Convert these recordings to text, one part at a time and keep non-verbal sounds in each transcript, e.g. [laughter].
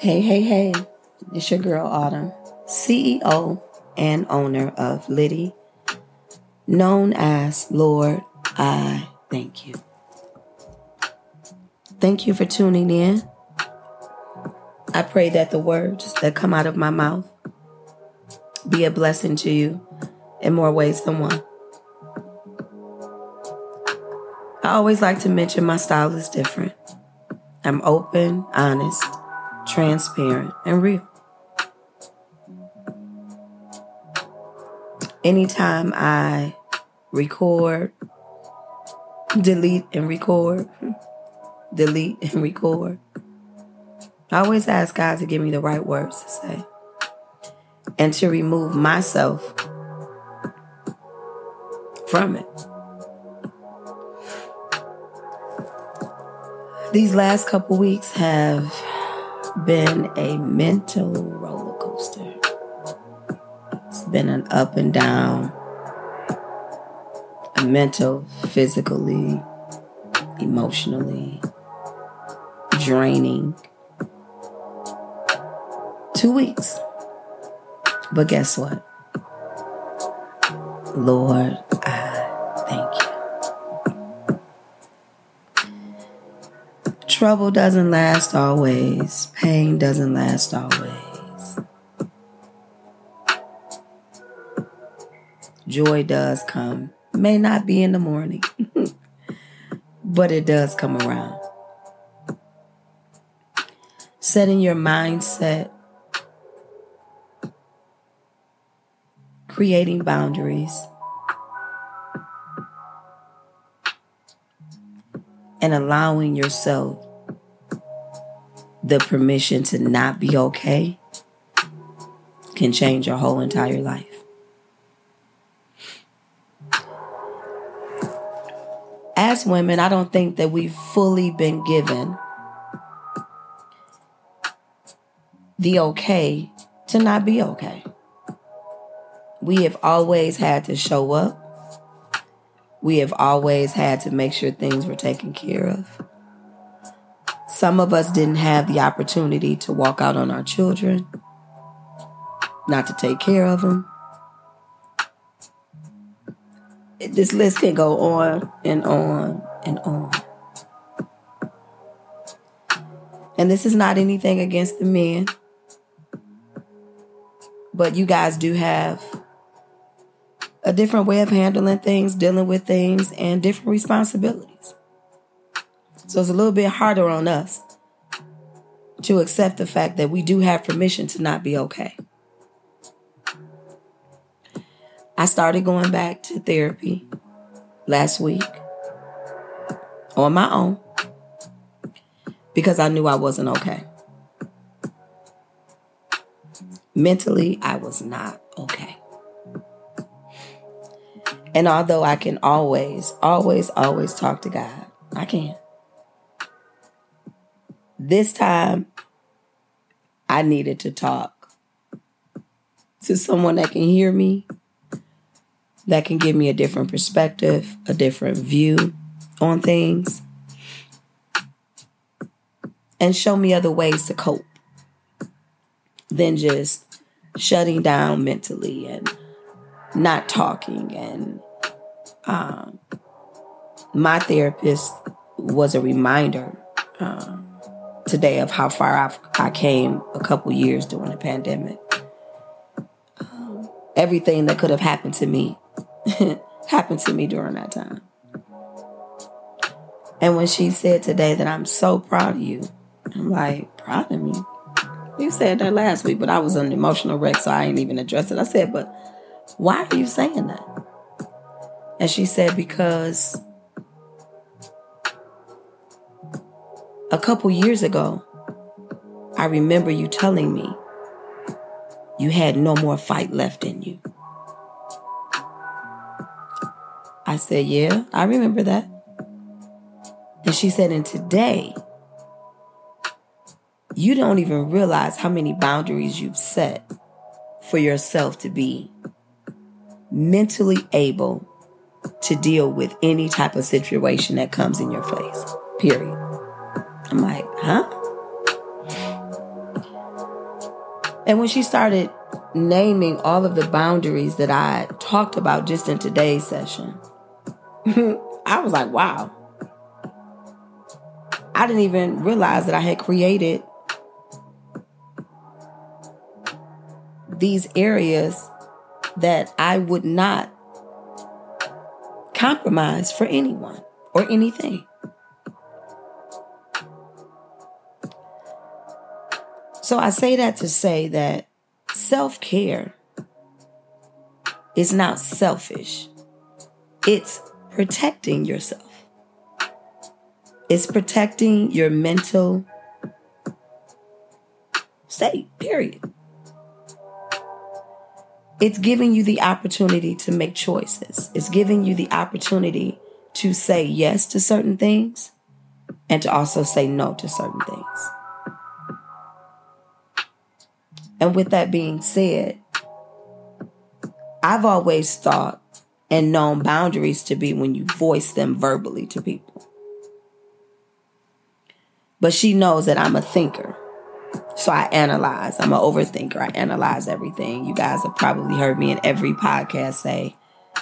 Hey, hey, hey. It's your girl Autumn, CEO and owner of Liddy, known as Lord, I thank you. Thank you for tuning in. I pray that the words that come out of my mouth be a blessing to you in more ways than one. I always like to mention my style is different. I'm open, honest, transparent, and real. Anytime I record, delete and record, [laughs] delete and record, I always ask God to give me the right words to say and to remove myself from it. These last couple weeks have been a mental roller coaster. It's been an up and down, a mental, physically, emotionally draining two weeks. But guess what? Lord, I Trouble doesn't last always, pain doesn't last always. Joy does come. May not be in the morning, [laughs] but it does come around. Setting your mindset creating boundaries, and allowing yourself the permission to not be okay can change your whole entire life. As women, I don't think that we've fully been given the okay to not be okay. We have always had to show up. We have always had to make sure things were taken care of. Some of us didn't have the opportunity to walk out on our children, not to take care of them. This list can go on and on and on. And this is not anything against the men, but you guys do have a different way of handling things, dealing with things, and different responsibilities. So it's a little bit harder on us to accept the fact that we do have permission to not be okay. I started going back to therapy last week on my own because I knew I wasn't okay. Mentally, I was not okay. And although I can always, always, always talk to God, I can. This time, I needed to talk to someone that can hear me, that can give me a different perspective, a different view on things, and show me other ways to cope than just shutting down mentally and not talking. And um, my therapist was a reminder um, today of how far I've, i came a couple years during the pandemic. Um, everything that could have happened to me [laughs] happened to me during that time. And when she said today that I'm so proud of you, I'm like, proud of me? You said that last week, but I was an emotional wreck, so I ain't even addressed it. I said, but why are you saying that? And she said, Because a couple years ago, I remember you telling me you had no more fight left in you. I said, Yeah, I remember that. And she said, And today, you don't even realize how many boundaries you've set for yourself to be mentally able to deal with any type of situation that comes in your face. Period. I'm like, huh? And when she started naming all of the boundaries that I talked about just in today's session, [laughs] I was like, wow. I didn't even realize that I had created these areas that I would not compromise for anyone or anything. So I say that to say that self care is not selfish, it's protecting yourself. It's protecting your mental state, period. It's giving you the opportunity to make choices. It's giving you the opportunity to say yes to certain things and to also say no to certain things. And with that being said, I've always thought and known boundaries to be when you voice them verbally to people. But she knows that I'm a thinker. So I analyze. I'm an overthinker. I analyze everything. You guys have probably heard me in every podcast say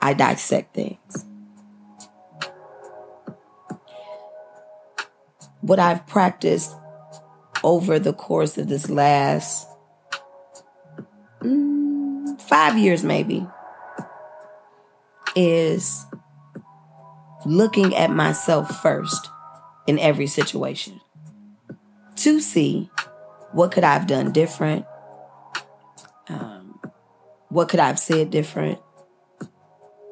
I dissect things. What I've practiced over the course of this last mm, five years, maybe, is looking at myself first in every situation to see what could I have done different? Um, what could I have said different?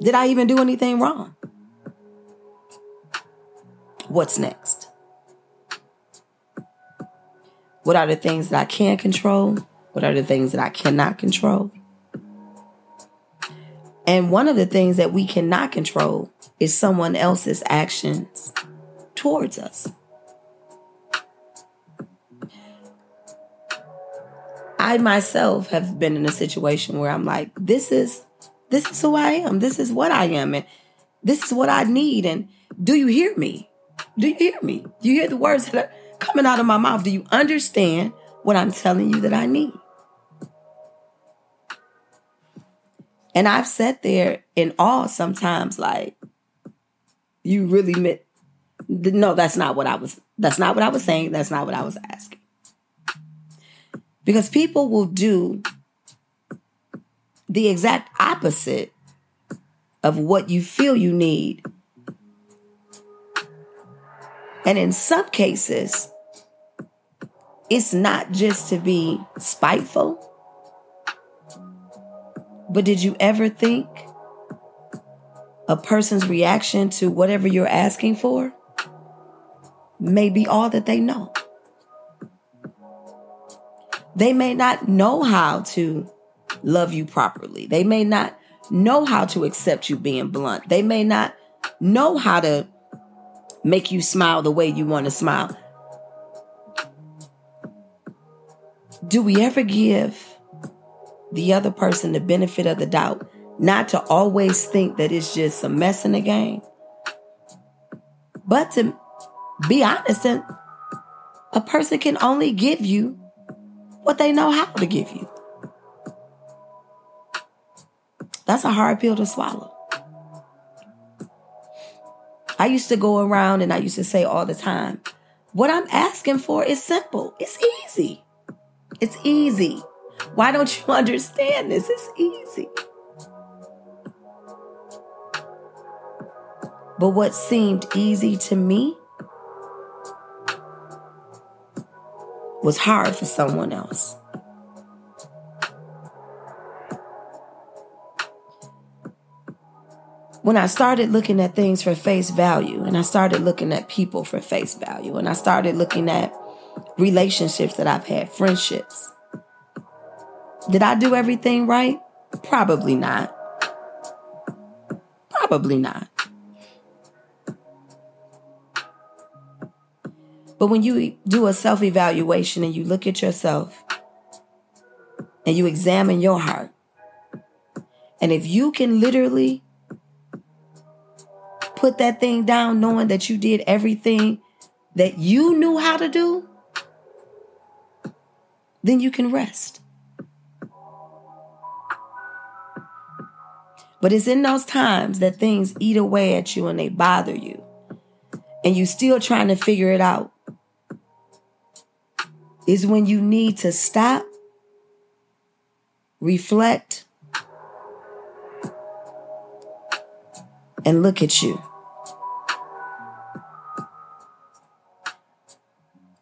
Did I even do anything wrong? What's next? What are the things that I can control? What are the things that I cannot control? And one of the things that we cannot control is someone else's actions towards us. I myself have been in a situation where I'm like, this is this is who I am. This is what I am and this is what I need and do you hear me? Do you hear me? Do you hear the words that are coming out of my mouth? Do you understand what I'm telling you that I need? And I've sat there in awe sometimes, like, you really meant, no, that's not what I was, that's not what I was saying. That's not what I was asking. Because people will do the exact opposite of what you feel you need. And in some cases, it's not just to be spiteful, but did you ever think a person's reaction to whatever you're asking for may be all that they know? They may not know how to love you properly. They may not know how to accept you being blunt. They may not know how to make you smile the way you want to smile. Do we ever give the other person the benefit of the doubt, not to always think that it's just a mess in the game, but to be honest and a person can only give you what they know how to give you. That's a hard pill to swallow. I used to go around and I used to say all the time, what I'm asking for is simple. It's easy. It's easy. Why don't you understand this? It's easy. But what seemed easy to me was hard for someone else. When I started looking at things for face value, and I started looking at people for face value, and I started looking at relationships that I've had, friendships, did I do everything right? Probably not. Probably not. But when you do a self evaluation and you look at yourself and you examine your heart, and if you can literally put that thing down knowing that you did everything that you knew how to do, then you can rest. But it's in those times that things eat away at you and they bother you. And you're still trying to figure it out. Is when you need to stop, reflect, and look at you.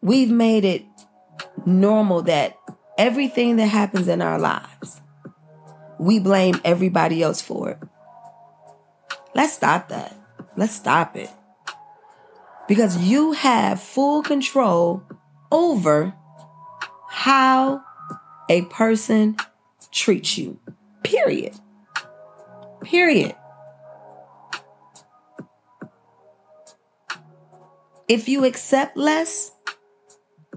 We've made it normal that everything that happens in our lives, we blame everybody else for it. Let's stop that. Let's stop it. Because you have full control over how a person treats you. Period. Period. If you accept less,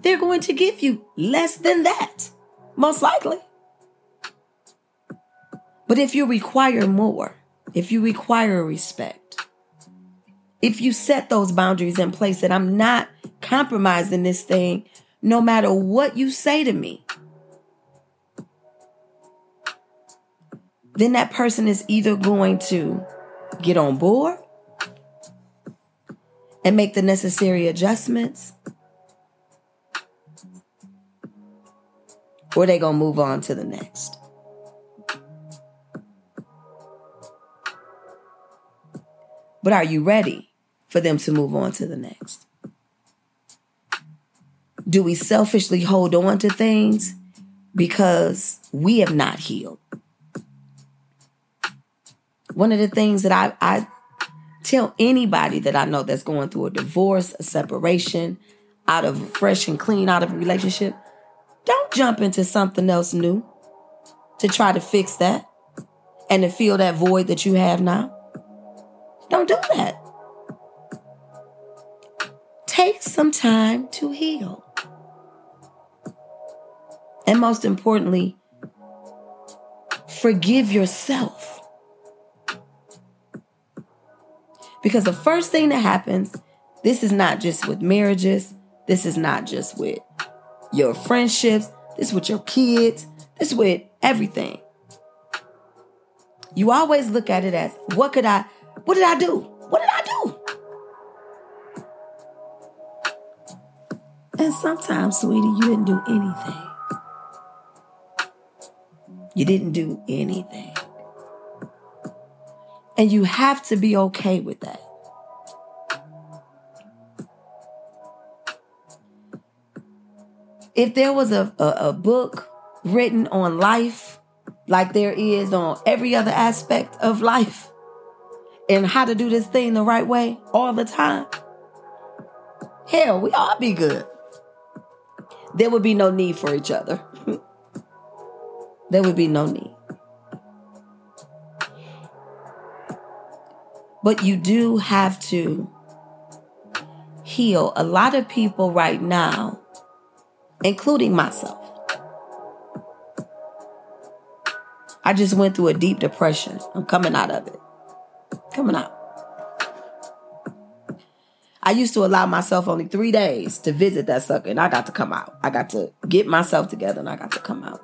they're going to give you less than that, most likely. But if you require more, if you require respect, if you set those boundaries in place that I'm not compromising this thing no matter what you say to me, then that person is either going to get on board and make the necessary adjustments or they gonna move on to the next. But are you ready for them to move on to the next? Do we selfishly hold on to things because we have not healed? One of the things that I, I tell anybody that I know that's going through a divorce, a separation, out of fresh and clean out of a relationship, don't jump into something else new to try to fix that and to fill that void that you have now. Don't do that. Take some time to heal. And most importantly, forgive yourself. Because the first thing that happens, this is not just with marriages, this is not just with your friendships, this with your kids, this with everything. You always look at it as what could I, what did I do? What did I do? And sometimes, sweetie, you didn't do anything. You didn't do anything. And you have to be okay with that. if there was a, a, a book written on life, like there is on every other aspect of life, and how to do this thing the right way all the time, hell, we all be good. There would be no need for each other. [laughs] there would be no need. But you do have to heal. A lot of people right now including myself. I just went through a deep depression. I'm coming out of it. Coming out. I used to allow myself only three days to visit that sucker, and I got to come out. I got to get myself together, and I got to come out.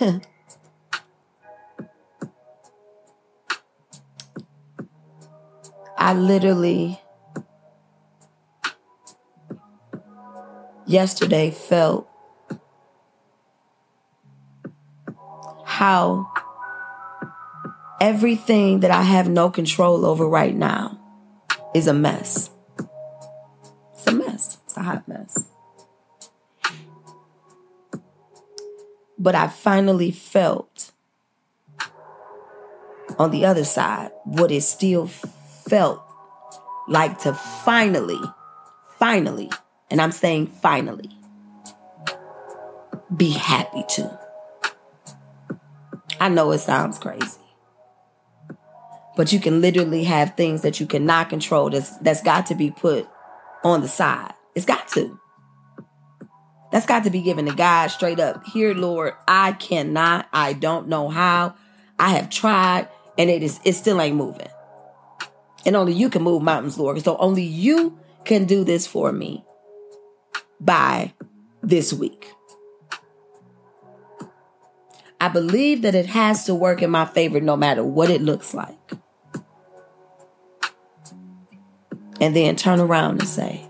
[laughs] I literally yesterday felt how everything that I have no control over right now is a mess. It's a mess. It's a hot mess. But I finally felt on the other side what it still felt like to finally, finally and I'm saying finally, be happy to. I know it sounds crazy. But you can literally have things that you cannot control that's that's got to be put on the side. It's got to. That's got to be given to God straight up. Here, Lord, I cannot. I don't know how. I have tried, and it is it still ain't moving. And only you can move mountains, Lord. So only you can do this for me by this week. I believe that it has to work in my favor no matter what it looks like. And then turn around and say,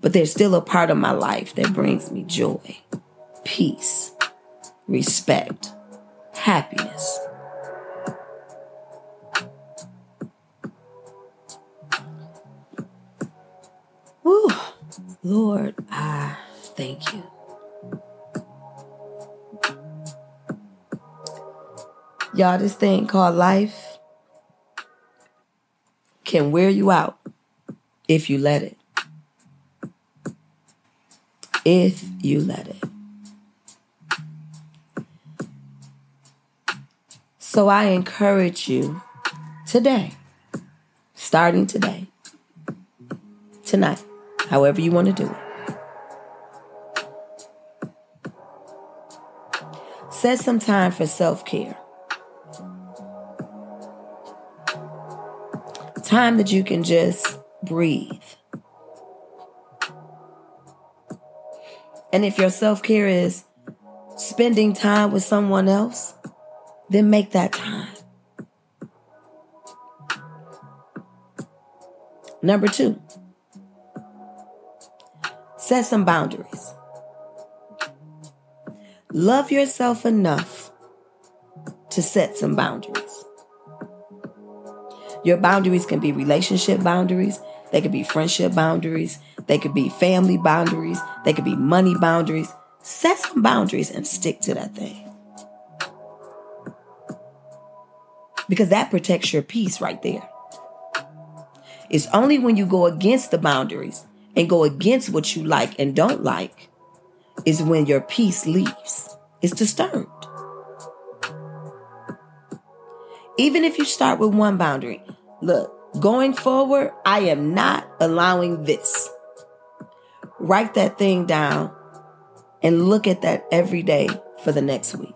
but there's still a part of my life that brings me joy, peace, respect, happiness. Whew. Lord, I thank you. Y'all, this thing called life can wear you out if you let it. If you let it. So I encourage you today, starting today, tonight, however you want to do it. Set some time for self care. Time that you can just breathe. And if your self care is spending time with someone else, then make that time. Number two, set some boundaries. Love yourself enough to set some boundaries. Your boundaries can be relationship boundaries, they could be friendship boundaries, they could be family boundaries, they could be money boundaries. Set some boundaries and stick to that thing. because that protects your peace right there. It's only when you go against the boundaries and go against what you like and don't like is when your peace leaves. It's disturbed. Even if you start with one boundary, look, going forward, I am not allowing this. Write that thing down and look at that every day for the next week.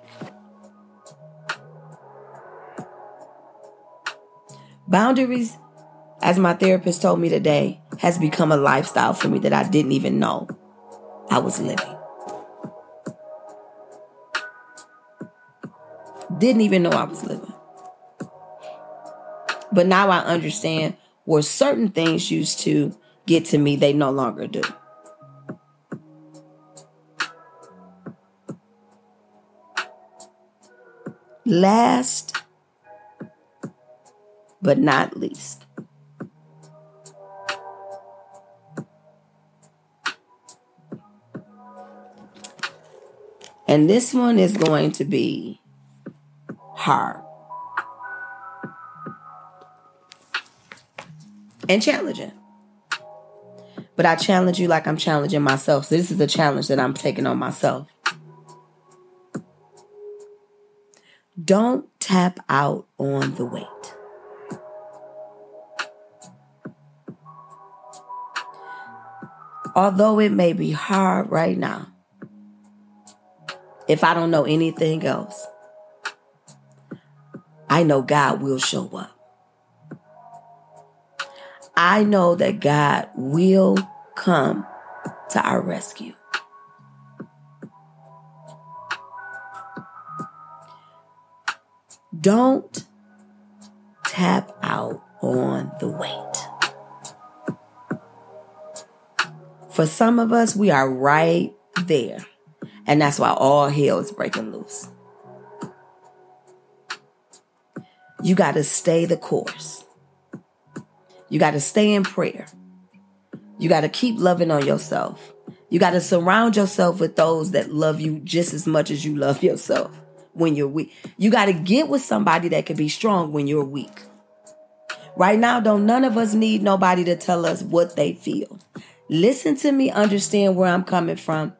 Boundaries, as my therapist told me today, has become a lifestyle for me that I didn't even know I was living. Didn't even know I was living. But now I understand where certain things used to get to me, they no longer do. Last but not least. And this one is going to be hard and challenging. But I challenge you like I'm challenging myself. So this is a challenge that I'm taking on myself. Don't tap out on the wait. although it may be hard right now, if I don't know anything else, I know God will show up. I know that God will come to our rescue. Don't tap out on the wait. For some of us, we are right there. And that's why all hell is breaking loose. You got to stay the course. You got to stay in prayer. You got to keep loving on yourself. You got to surround yourself with those that love you just as much as you love [laughs] yourself when you're weak. You got to get with somebody that can be strong when you're weak. Right now, don't none of us need nobody to tell us what they feel. Listen to me, understand where I'm coming from,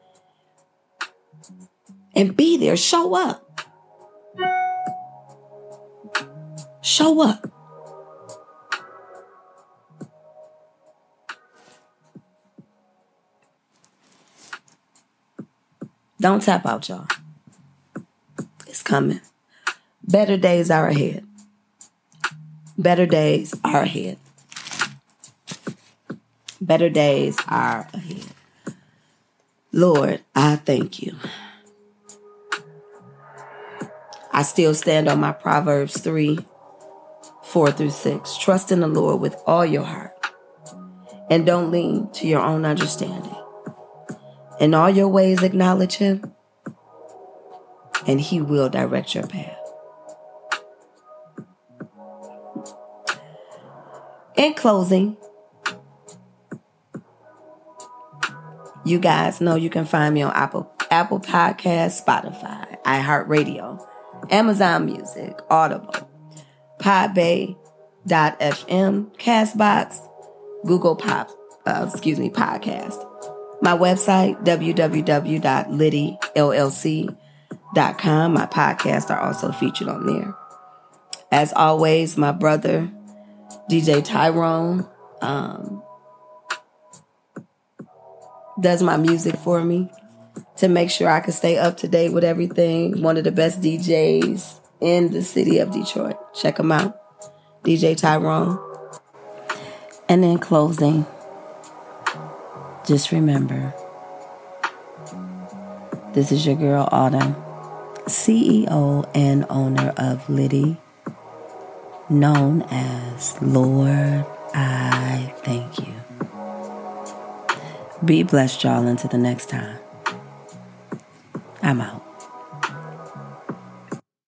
and be there. Show up. Show up. Don't tap out, y'all. It's coming. Better days are ahead. Better days are ahead. Better days are ahead. Lord, I thank you. I still stand on my Proverbs 3 4 through 6. Trust in the Lord with all your heart and don't lean to your own understanding. In all your ways, acknowledge Him, and He will direct your path. In closing, you guys know you can find me on Apple Apple Podcast, Spotify, iHeartRadio, Amazon Music, Audible, Podbay.fm, Castbox, Google Pop, uh, excuse me, podcast. My website, www.liddyllc.com. My podcasts are also featured on there. As always, my brother, DJ Tyrone, um, does my music for me to make sure I can stay up to date with everything. One of the best DJs in the city of Detroit. Check him out. DJ Tyrone. And then closing, just remember this is your girl Autumn, CEO and owner of Liddy, known as Lord, I thank you. Be blessed, y'all, until the next time. I'm out.